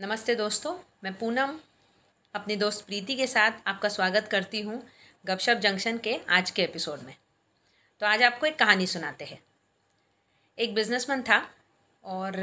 नमस्ते दोस्तों, मैं पूनम अपनी दोस्त प्रीति के साथ आपका स्वागत करती हूँ गपशप जंक्शन के आज के एपिसोड में। तो आज आपको एक कहानी सुनाते हैं। एक बिजनेसमैन था और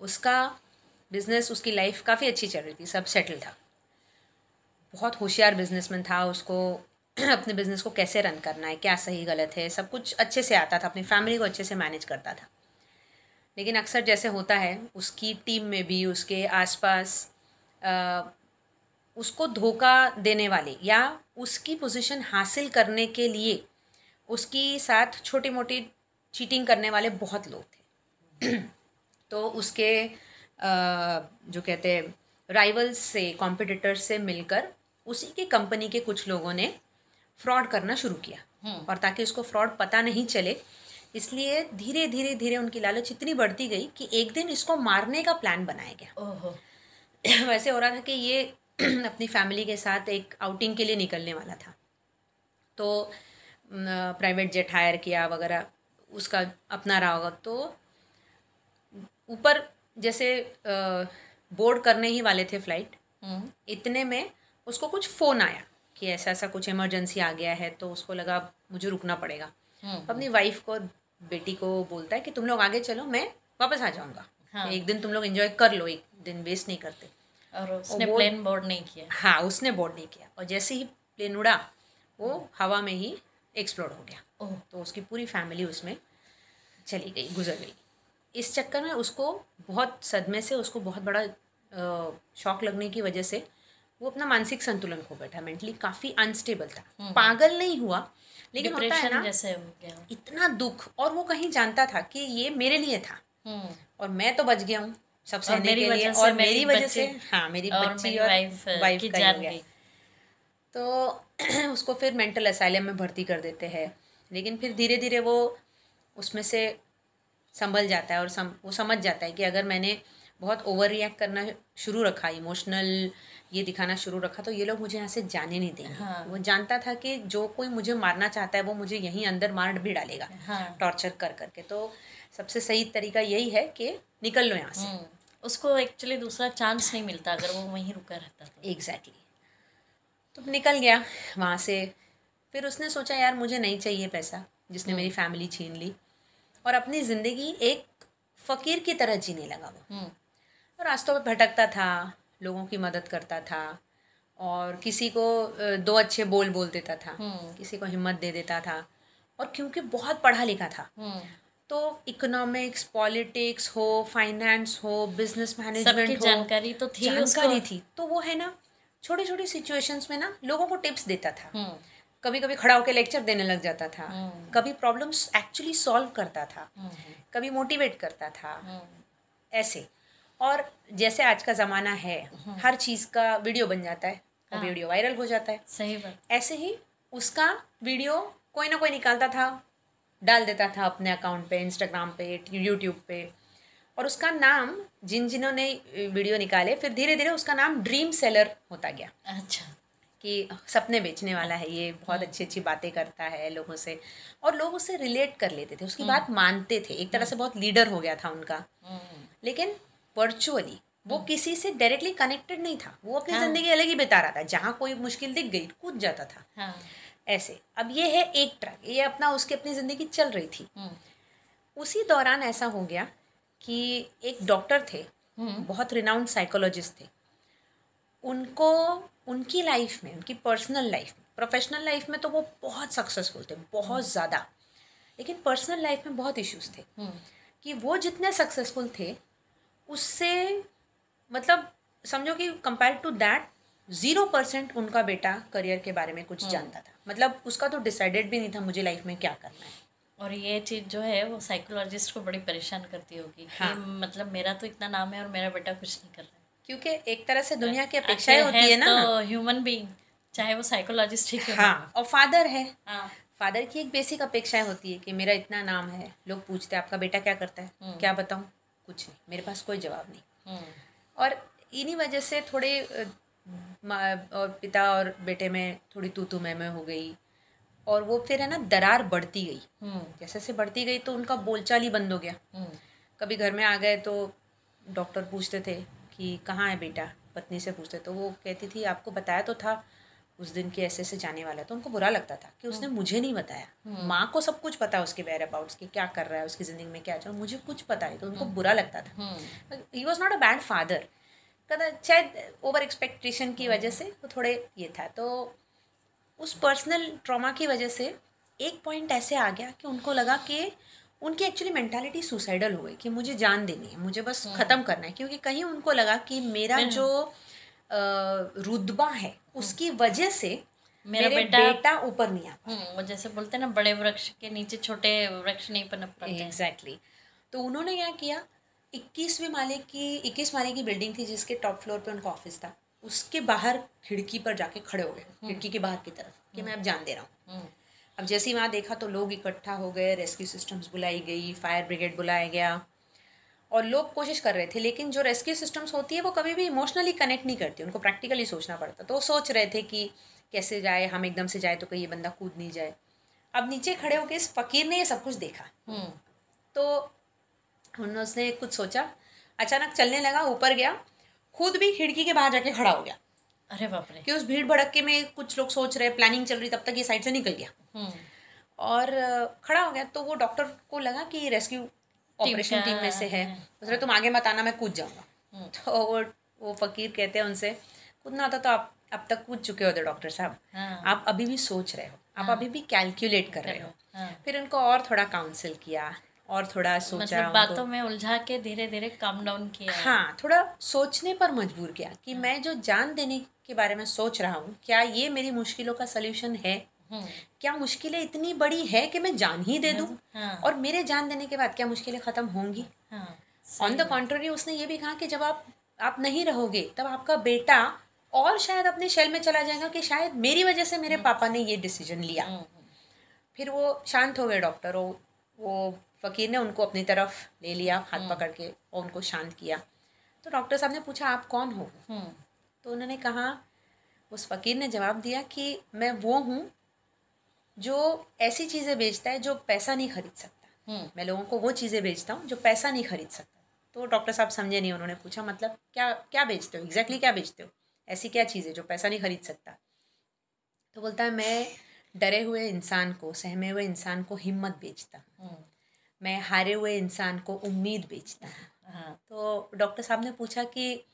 उसका बिज़नेस, उसकी लाइफ काफ़ी अच्छी चल रही थी, सब सेटल था। बहुत होशियार बिजनेसमैन था, उसको अपने बिज़नेस को कैसे रन करना है, क्या सही गलत है, सब कुछ अच्छे से आता था, अपनी फैमिली को अच्छे से मैनेज करता था। लेकिन अक्सर जैसे होता है उसकी टीम में भी उसके आसपास उसको धोखा देने वाले या उसकी पोजीशन हासिल करने के लिए उसकी साथ छोटी मोटी चीटिंग करने वाले बहुत लोग थे। तो उसके अ, जो कहते हैं राइवल्स से कॉम्पिटिटर्स से मिलकर उसी की कंपनी के कुछ लोगों ने फ्रॉड करना शुरू किया। और ताकि उसको फ्रॉड पता नहीं चले इसलिए धीरे धीरे धीरे उनकी लालच इतनी बढ़ती गई कि एक दिन इसको मारने का प्लान बनाया गया। ओहो। वैसे हो रहा था कि ये अपनी फैमिली के साथ एक आउटिंग के लिए निकलने वाला था। तो प्राइवेट जेट हायर किया वगैरह उसका अपना रहा होगा। तो ऊपर जैसे बोर्ड करने ही वाले थे फ़्लाइट हम्म। इतने में उसको कुछ फ़ोन आया कि ऐसा ऐसा कुछ इमरजेंसी आ गया है तो उसको लगा मुझे रुकना पड़ेगा। हम्म। अपनी वाइफ को बेटी को बोलता है कि तुम लोग आगे चलो मैं वापस आ जाऊँगा। हाँ। एक दिन तुम लोग एंजॉय कर लो एक दिन वेस्ट नहीं करते। और उसने वो- प्लेन बोर्ड नहीं किया। हाँ उसने बोर्ड नहीं किया। और जैसे ही प्लेन उड़ा वो हवा में ही एक्सप्लोड हो गया। ओह। तो उसकी पूरी फैमिली उसमें चली गई गुजर गई। इस चक्कर में उसको बहुत सदमे से उसको बहुत बड़ा शॉक लगने की वजह से वो अपना मानसिक संतुलन खो बैठा। मेंटली काफ़ी अनस्टेबल था। पागल नहीं हुआ लेकिन होता है ना जैसे हो गया। इतना दुख और वो कहीं जानता था कि ये मेरे लिए था। हम्म। और मैं तो बच गया हूँ सब सहने के लिए और मेरी वजह से हाँ मेरी बच्ची और वाइफ की हो गया। गई। तो उसको फिर मेंटल असाइलम में भर्ती कर देते हैं। लेकिन फिर धीरे धीरे वो उसमें से संभल जाता है और सम, वो समझ जाता है कि अगर मैंने बहुत ओवर रिएक्ट करना शुरू रखा इमोशनल ये दिखाना शुरू रखा तो ये लोग मुझे यहाँ से जाने नहीं देंगे। हाँ। वो जानता था कि जो कोई मुझे मारना चाहता है वो मुझे यहीं अंदर मार भी डालेगा हाँ। टॉर्चर कर करके। तो सबसे सही तरीका यही है कि निकल लो यहाँ से। हम्म। उसको एक्चुअली दूसरा चांस नहीं मिलता अगर वो वहीं रुका रहता तो। एग्जैक्टली तो निकल गया वहाँ से। फिर उसने सोचा यार मुझे नहीं चाहिए पैसा जिसने मेरी फैमिली छीन ली। और अपनी ज़िंदगी एक फ़कीर की तरह जीने लगा वो। हम्म। और रास्तों पर भटकता था लोगों की मदद करता था और किसी को दो अच्छे बोल बोल देता था। हम्म। किसी को हिम्मत दे देता था और क्योंकि बहुत पढ़ा लिखा था। हम्म। तो इकोनॉमिक्स पॉलिटिक्स हो फाइनेंस हो बिज़नेस मैनेजमेंट हो जानकारी तो थी जानकारी थी। तो वो है ना छोटी छोटी सिचुएशंस में ना लोगों को टिप्स देता था। हम्म। कभी कभी खड़ा होकर लेक्चर देने लग जाता था। कभी प्रॉब्लम्स एक्चुअली सॉल्व करता था। कभी मोटिवेट करता था। ऐसे। और जैसे आज का ज़माना है हर चीज़ का वीडियो बन जाता है और हाँ। वीडियो वायरल हो जाता है। सही बात। ऐसे ही उसका वीडियो कोई ना कोई निकालता था डाल देता था अपने अकाउंट पे इंस्टाग्राम पे यूट्यूब पे। और उसका नाम जिन जिन्होंने वीडियो निकाले फिर धीरे धीरे उसका नाम ड्रीम सेलर होता गया। अच्छा। कि सपने बेचने वाला है ये बहुत अच्छी अच्छी बातें करता है लोगों से। और लोग उससे रिलेट कर लेते थे उसकी बात मानते थे। एक तरह से बहुत लीडर हो गया था उनका। लेकिन वर्चुअली वो किसी से डायरेक्टली कनेक्टेड नहीं था। वो अपनी हाँ. ज़िंदगी अलग ही बिता रहा था। जहाँ कोई मुश्किल दिख गई कूद जाता था। हाँ। ऐसे। अब ये है एक ट्रैक ये अपना उसकी अपनी ज़िंदगी चल रही थी। हम्म उसी दौरान ऐसा हो गया कि एक डॉक्टर थे हम्म बहुत रिनाउंड साइकोलॉजिस्ट थे। उनको उनकी लाइफ में उनकी पर्सनल लाइफ में प्रोफेशनल लाइफ में तो वो बहुत सक्सेसफुल थे बहुत ज़्यादा। लेकिन पर्सनल लाइफ में बहुत इश्यूज़ थे। कि वो जितने सक्सेसफुल थे उससे मतलब समझो कि compare to that zero percent उनका बेटा करियर के बारे में कुछ जानता था। मतलब उसका तो डिसाइडेड भी नहीं था मुझे लाइफ में क्या करना है। और ये चीज़ जो है वो साइकोलॉजिस्ट को बड़ी परेशान करती होगी हाँ। कि मतलब मेरा तो इतना नाम है और मेरा बेटा कुछ नहीं कर रहा है। क्योंकि एक तरह से दुनिया की अपेक्षाएँ होती है है ना। तो ह्यूमन बीइंग चाहे वो साइकोलॉजिस्ट ही क्यों हाँ और फादर है। हाँ। फादर की एक बेसिक अपेक्षाएँ होती है कि मेरा इतना नाम है लोग पूछते हैं आपका बेटा क्या करता है? क्या बताऊँ? कुछ नहीं मेरे पास कोई जवाब नहीं। हम्म। और इन्हीं वजह से थोड़े और पिता और बेटे में थोड़ी तू तू मैं मैं हो गई और वो फिर है ना दरार बढ़ती गई। हम्म। जैसे जैसे बढ़ती गई तो उनका बोलचाल ही बंद हो गया। हम्म। कभी घर में आ गए तो डॉक्टर पूछते थे कि कहाँ है बेटा? पत्नी से पूछते तो वो कहती थी आपको बताया तो था उस दिन के ऐसे ऐसे जाने वाला है तो उनको बुरा लगता था कि उसने हम्म। मुझे नहीं बताया। माँ को सब कुछ पता है उसके वेयर अबाउट्स कि क्या कर रहा है उसकी ज़िंदगी में क्या चल मुझे कुछ पता है तो उनको बुरा लगता था। हम्म। He was not a bad father कदा शायद ओवर एक्सपेक्टेशन की वजह से वो थोड़े ये था। तो उस पर्सनल ट्रॉमा की वजह से एक पॉइंट ऐसे आ गया कि उनको लगा कि उनकी एक्चुअली मेंटालिटी सुसाइडल हो गई कि मुझे जान देनी है मुझे बस ख़त्म करना है क्योंकि कहीं उनको लगा कि मेरा जो रुतबा है उसकी वजह से मेरा बेटा- बेटा ऊपर नहीं आ हम्म जैसे बोलते हैं ना बड़े वृक्ष के नीचे छोटे वृक्ष नहीं पनप पाते एग्जैक्टली तो उन्होंने क्या किया इक्कीसवें माले की इक्कीस माले की बिल्डिंग थी जिसके टॉप फ्लोर पे उनका ऑफ़िस था। उसके बाहर खिड़की पर जाके खड़े हो गए खिड़की के बाहर की तरफ़ कि मैं अब जान दे रहा हूँ। हम्म, अब जैसे ही वहाँ देखा तो लोग इकट्ठा हो गए रेस्क्यू सिस्टम्स बुलाई गई फायर ब्रिगेड बुलाया गया। और लोग कोशिश कर रहे थे लेकिन जो रेस्क्यू सिस्टम्स होती है वो कभी भी इमोशनली कनेक्ट नहीं करती उनको प्रैक्टिकली सोचना पड़ता। तो वो सोच रहे थे कि कैसे जाए हम एकदम से जाए तो कहीं ये बंदा कूद नहीं जाए। अब नीचे खड़े होकर इस फकीर ने ये सब कुछ देखा। हम्म। तो उन्होंने कुछ सोचा। अचानक चलने लगा ऊपर गया। खुद भी खिड़की के बाहर जाके खड़ा हो गया। अरे बाप रे। कि उस भीड़ भड़के में कुछ लोग सोच रहे प्लानिंग चल रही तब तक ये साइड से निकल गया। हम्म। और खड़ा हो गया। तो वो डॉक्टर को लगा कि रेस्क्यू ऑपरेशन टीम में से है। है। उसने तुम आगे मत आना मैं कूद जाऊँगा। हम्म। तो वो वो फकीर कहते हैं उनसे कूदना होता तो आप अब तक कूद चुके होते डॉक्टर साहब। हाँ। आप अभी भी सोच रहे हो आप अभी भी कैलकुलेट कर रहे हो। हाँ फिर उनको और थोड़ा काउंसिल किया और थोड़ा सोचा मतलब बातों में उलझा के धीरे धीरे काम डाउन किया। हाँ थोड़ा सोचने पर मजबूर किया कि मैं जो जान देने के बारे में सोच रहा हूँ क्या ये मेरी मुश्किलों का सलूशन है? क्या मुश्किलें इतनी बड़ी है कि मैं जान ही दे दूँ? हाँ। और मेरे जान देने के बाद क्या मुश्किलें ख़त्म होंगी? ऑन द कॉन्ट्ररी उसने ये भी कहा कि जब आप आप नहीं रहोगे तब आपका बेटा और शायद अपने शेल में चला जाएगा कि शायद मेरी वजह से मेरे पापा ने ये डिसीज़न लिया। हम्म, फिर वो शांत हो गए डॉक्टर वो वो फकीर ने उनको अपनी तरफ़ ले लिया हम्म। हाथ पकड़ के और उनको शांत किया। तो डॉक्टर साहब ने पूछा आप कौन हो? हम्म। तो उन्होंने कहा उस फकीर ने जवाब दिया कि मैं वो हूँ जो ऐसी चीज़ें बेचता है जो पैसा नहीं खरीद सकता। हम्म। मैं लोगों को वो चीज़ें बेचता हूँ जो पैसा नहीं खरीद सकता। तो डॉक्टर साहब समझे नहीं उन्होंने पूछा मतलब क्या क्या बेचते हो? एग्जैक्टली exactly क्या बेचते हो? ऐसी क्या चीज़ है जो पैसा नहीं खरीद सकता? तो बोलता है मैं डरे हुए इंसान को सहमे हुए इंसान को हिम्मत बेचता हूँ। हम्म, मैं हारे हुए इंसान को उम्मीद बेचता हूँ। हाँ। तो डॉक्टर साहब ने पूछा कि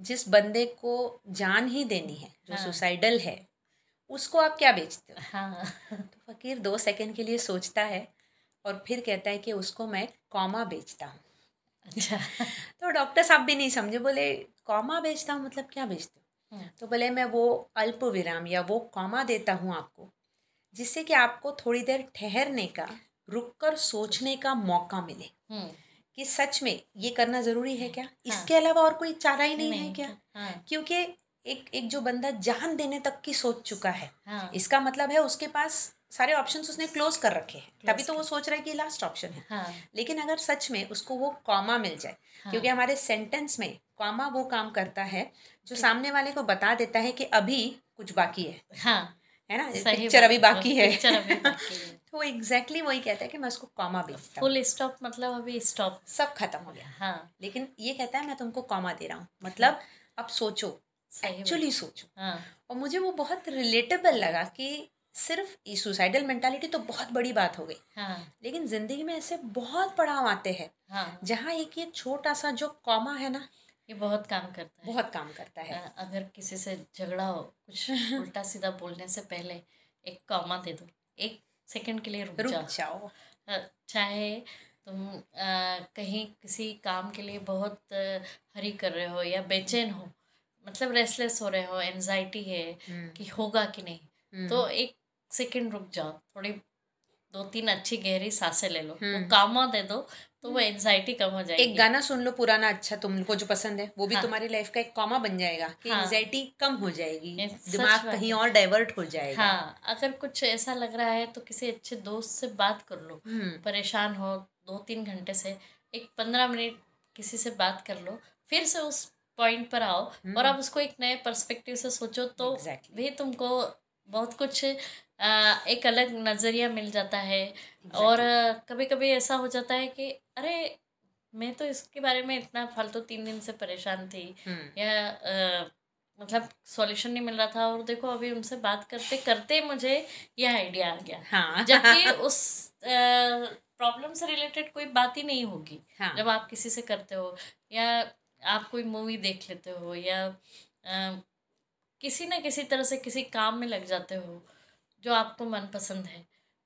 जिस बंदे को जान ही देनी है जो हाँ। सुसाइडल है उसको आप क्या बेचते हो? हाँ। तो फकीर दो सेकंड के लिए सोचता है और फिर कहता है कि उसको मैं कॉमा बेचता हूँ। अच्छा। तो डॉक्टर साहब भी नहीं समझे बोले कॉमा बेचता हूँ मतलब क्या बेचते हो? हम्म, तो बोले मैं वो अल्प विराम या वो कॉमा देता हूँ आपको जिससे कि आपको थोड़ी देर ठहरने का रुक कर सोचने का मौका मिले। हम्म, कि सच में ये करना ज़रूरी है क्या? हाँ। इसके अलावा और कोई चारा ही नहीं, नहीं, है क्या? हाँ। क्योंकि एक एक जो बंदा जान देने तक की सोच चुका है। हाँ। इसका मतलब है उसके पास सारे ऑप्शन उसने क्लोज कर रखे हैं। तभी तो वो सोच रहा है कि लास्ट ऑप्शन है। हाँ। लेकिन अगर सच में उसको वो कॉमा मिल जाए हाँ। क्योंकि हमारे सेंटेंस में कॉमा वो काम करता है जो सामने वाले को बता देता है कि अभी कुछ बाकी है। हाँ। है ना? पिक्चर अभी बाकी है। है। तो एग्जैक्टली वही कहता है कि मैं उसको कॉमा हूँ। फुल स्टॉप मतलब अभी स्टॉप सब खत्म हो गया। हाँ। लेकिन ये कहता है मैं तुमको कॉमा दे रहा हूँ। मतलब अब सोचो। एक्चुअली सोचो। हाँ। और मुझे वो बहुत रिलेटेबल लगा कि सिर्फ़ सुसाइडल मेंटालिटी तो बहुत बड़ी बात हो गई। हाँ। लेकिन ज़िंदगी में ऐसे बहुत पड़ाव आते हैं हाँ। जहाँ एक ये छोटा सा जो कॉमा है ना ये बहुत काम करता है। बहुत काम करता है। अ, अगर किसी से झगड़ा हो कुछ उल्टा सीधा बोलने से पहले एक कॉमा दे दो। एक सेकंड के लिए रुक रुक जाओ। जाओ। चाहे तुम अ, कहीं किसी काम के लिए बहुत हरी कर रहे हो या बेचैन हो मतलब रेस्टलेस हो रहे हो एनजाइटी है हम्म, कि होगा कि नहीं हम्म, तो एक सेकंड रुक जाओ थोड़ी दो तीन अच्छी गहरी साँसें ले लो। वो हम्म। कामा दे दो तो वो एनजाइटी कम हो जाएगी। एक गाना सुन लो पुराना अच्छा तुमको जो पसंद है वो भी हाँ। तुम्हारी लाइफ का एक कॉमा बन जाएगा कि एनजाइटी हाँ। कम हो जाएगी दिमाग कहीं और डाइवर्ट हो जाएगा। हाँ अगर कुछ ऐसा लग रहा है तो किसी अच्छे दोस्त से बात कर लो। परेशान हो दो तीन घंटे से एक पंद्रह मिनट किसी से बात कर लो फिर से उस पॉइंट पर आओ और आप उसको एक नए पर्सपेक्टिव से सोचो तो Exactly. भी तुमको बहुत कुछ आ, एक अलग नज़रिया मिल जाता है। Exactly. और कभी कभी ऐसा हो जाता है कि अरे मैं तो इसके बारे में इतना फालतू तीन दिन से परेशान थी। हम्म। या अ, मतलब सॉल्यूशन नहीं मिल रहा था और देखो अभी उनसे बात करते करते मुझे यह आइडिया आ गया। हाँ। जबकि उस प्रॉब्लम से रिलेटेड कोई बात ही नहीं होगी हाँ। जब आप किसी से करते हो। या आप कोई मूवी देख लेते हो या अ, किसी ना किसी तरह से किसी काम में लग जाते हो जो आपको मनपसंद है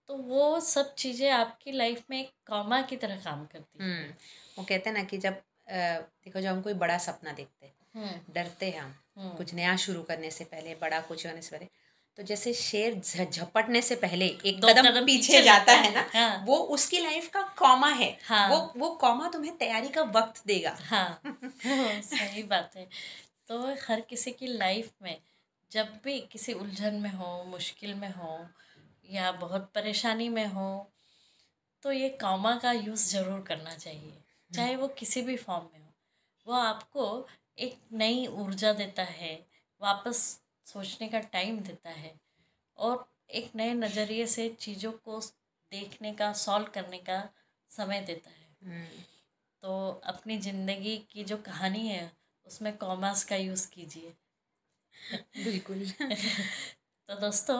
तो वो सब चीज़ें आपकी लाइफ में एक कॉमा की तरह काम करती हैं। हम्म वो कहते हैं ना कि जब देखो जब हम कोई बड़ा सपना देखते हैं हम्म, डरते हैं हम हम्म, कुछ नया शुरू करने से पहले बड़ा कुछ होने से पहले तो जैसे शेर झपटने से पहले एक दो कदम, कदम पीछे पीछे जाता जाता है ना हाँ। वो उसकी लाइफ का कॉमा है। हाँ। वो वो कॉमा तुम्हें तैयारी का वक्त देगा। हाँ। सही बात है। तो हर किसी की लाइफ में जब भी किसी उलझन में हो मुश्किल में हो या बहुत परेशानी में हो तो ये कॉमा का यूज़ ज़रूर करना चाहिए। चाहे वो किसी भी फॉर्म में हो। वो आपको एक नई ऊर्जा देता है। वापस सोचने का टाइम देता है और एक नए नज़रिए से चीज़ों को देखने का सॉल्व करने का समय देता है। हम्म, तो अपनी ज़िंदगी की जो कहानी है उसमें कॉमर्स का यूज़ कीजिए। बिल्कुल। तो दोस्तों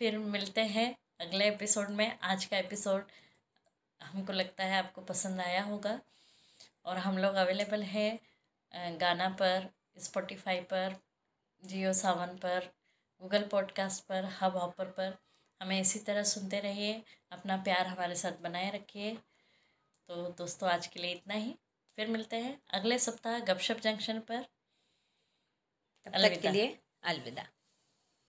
फिर मिलते हैं अगले एपिसोड में। आज का एपिसोड हमको लगता है आपको पसंद आया होगा। और हम लोग अवेलेबल है गाना पर स्पॉटिफाई पर जियो सावन पर गूगल पॉडकास्ट पर हब हॉपर पर। हमें इसी तरह सुनते रहिए अपना प्यार हमारे साथ बनाए रखिए। तो दोस्तों आज के लिए इतना ही। फिर मिलते हैं अगले सप्ताह गपशप जंक्शन पर। तब तक के लिए अलविदा।